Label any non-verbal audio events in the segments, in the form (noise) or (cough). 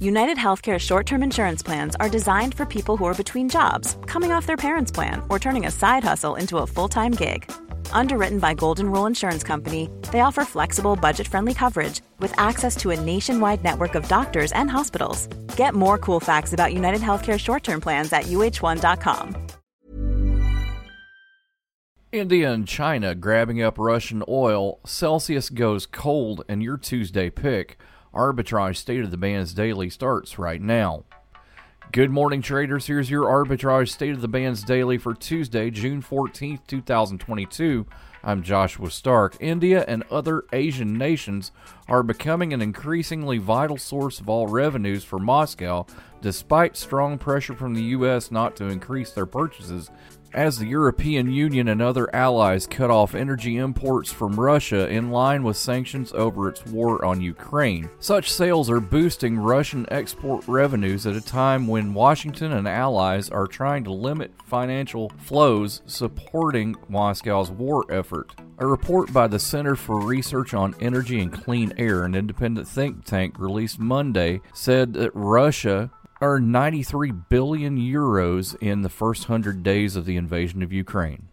United Healthcare short term insurance plans are designed for people who are between jobs, coming off their parents' plan, or turning a side hustle into a full time gig. Underwritten by Golden Rule Insurance Company, they offer flexible, budget friendly coverage with access to a nationwide network of doctors and hospitals. Get more cool facts about United Healthcare short term plans at uh1.com. India and China grabbing up Russian oil. Celsius goes cold, and your Tuesday pick. Arbitrage State of the Bands Daily starts right now. Good morning, traders. Here's your Arbitrage State of the Bands Daily for Tuesday, June 14th, 2022. I'm Joshua Stark. India and other Asian nations are becoming an increasingly vital source of all revenues for Moscow, despite strong pressure from the U.S. not to increase their purchases as the European Union and other allies cut off energy imports from Russia in line with sanctions over its war on Ukraine. Such sales are boosting Russian export revenues at a time when Washington and allies are trying to limit financial flows supporting Moscow's war effort. A report by the Center for Research on Energy and Clean Air, an independent think tank released Monday, said that Russia earned 93 billion euros in the first 100 days of the invasion of Ukraine.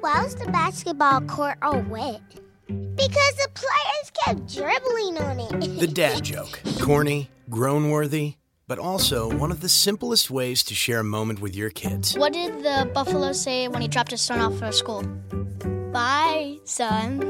Why was the basketball court all wet? Because the players kept dribbling on it. the (laughs) dad joke. Corny, groan worthy, but also one of the simplest ways to share a moment with your kids. What did the buffalo say when he dropped his son off for school? Bye, son.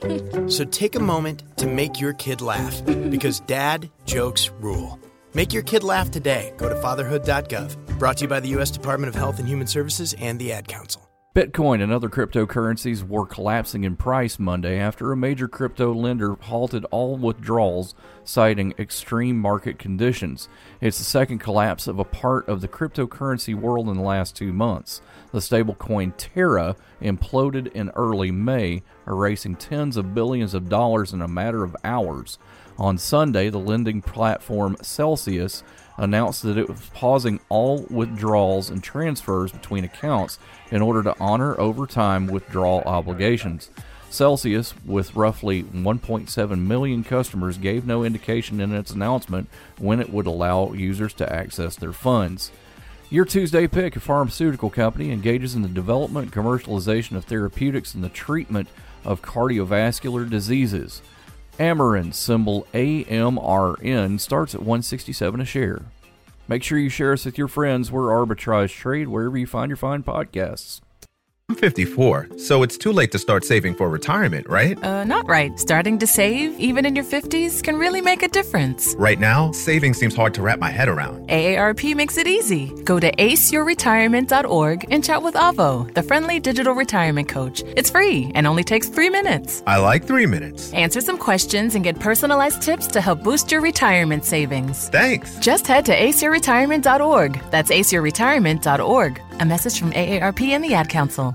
(laughs) so take a moment to make your kid laugh because dad jokes rule. Make your kid laugh today. Go to fatherhood.gov. Brought to you by the U.S. Department of Health and Human Services and the Ad Council. Bitcoin and other cryptocurrencies were collapsing in price Monday after a major crypto lender halted all withdrawals, citing extreme market conditions. It's the second collapse of a part of the cryptocurrency world in the last two months. The stablecoin Terra imploded in early May, erasing tens of billions of dollars in a matter of hours. On Sunday, the lending platform Celsius announced that it was pausing all withdrawals and transfers between accounts in order to honor overtime withdrawal obligations. Celsius, with roughly 1.7 million customers, gave no indication in its announcement when it would allow users to access their funds. Your Tuesday pick, a pharmaceutical company, engages in the development and commercialization of therapeutics and the treatment of cardiovascular diseases. Amarin, symbol AMRN, starts at 167 a share. Make sure you share us with your friends. We're Arbitrage Trade, wherever you find your fine podcasts. I'm 54, so it's too late to start saving for retirement, right? Uh, not right. Starting to save, even in your 50s, can really make a difference. Right now, saving seems hard to wrap my head around. AARP makes it easy. Go to aceyourretirement.org and chat with Avo, the friendly digital retirement coach. It's free and only takes three minutes. I like three minutes. Answer some questions and get personalized tips to help boost your retirement savings. Thanks. Just head to aceyourretirement.org. That's aceyourretirement.org. A message from AARP and the Ad Council.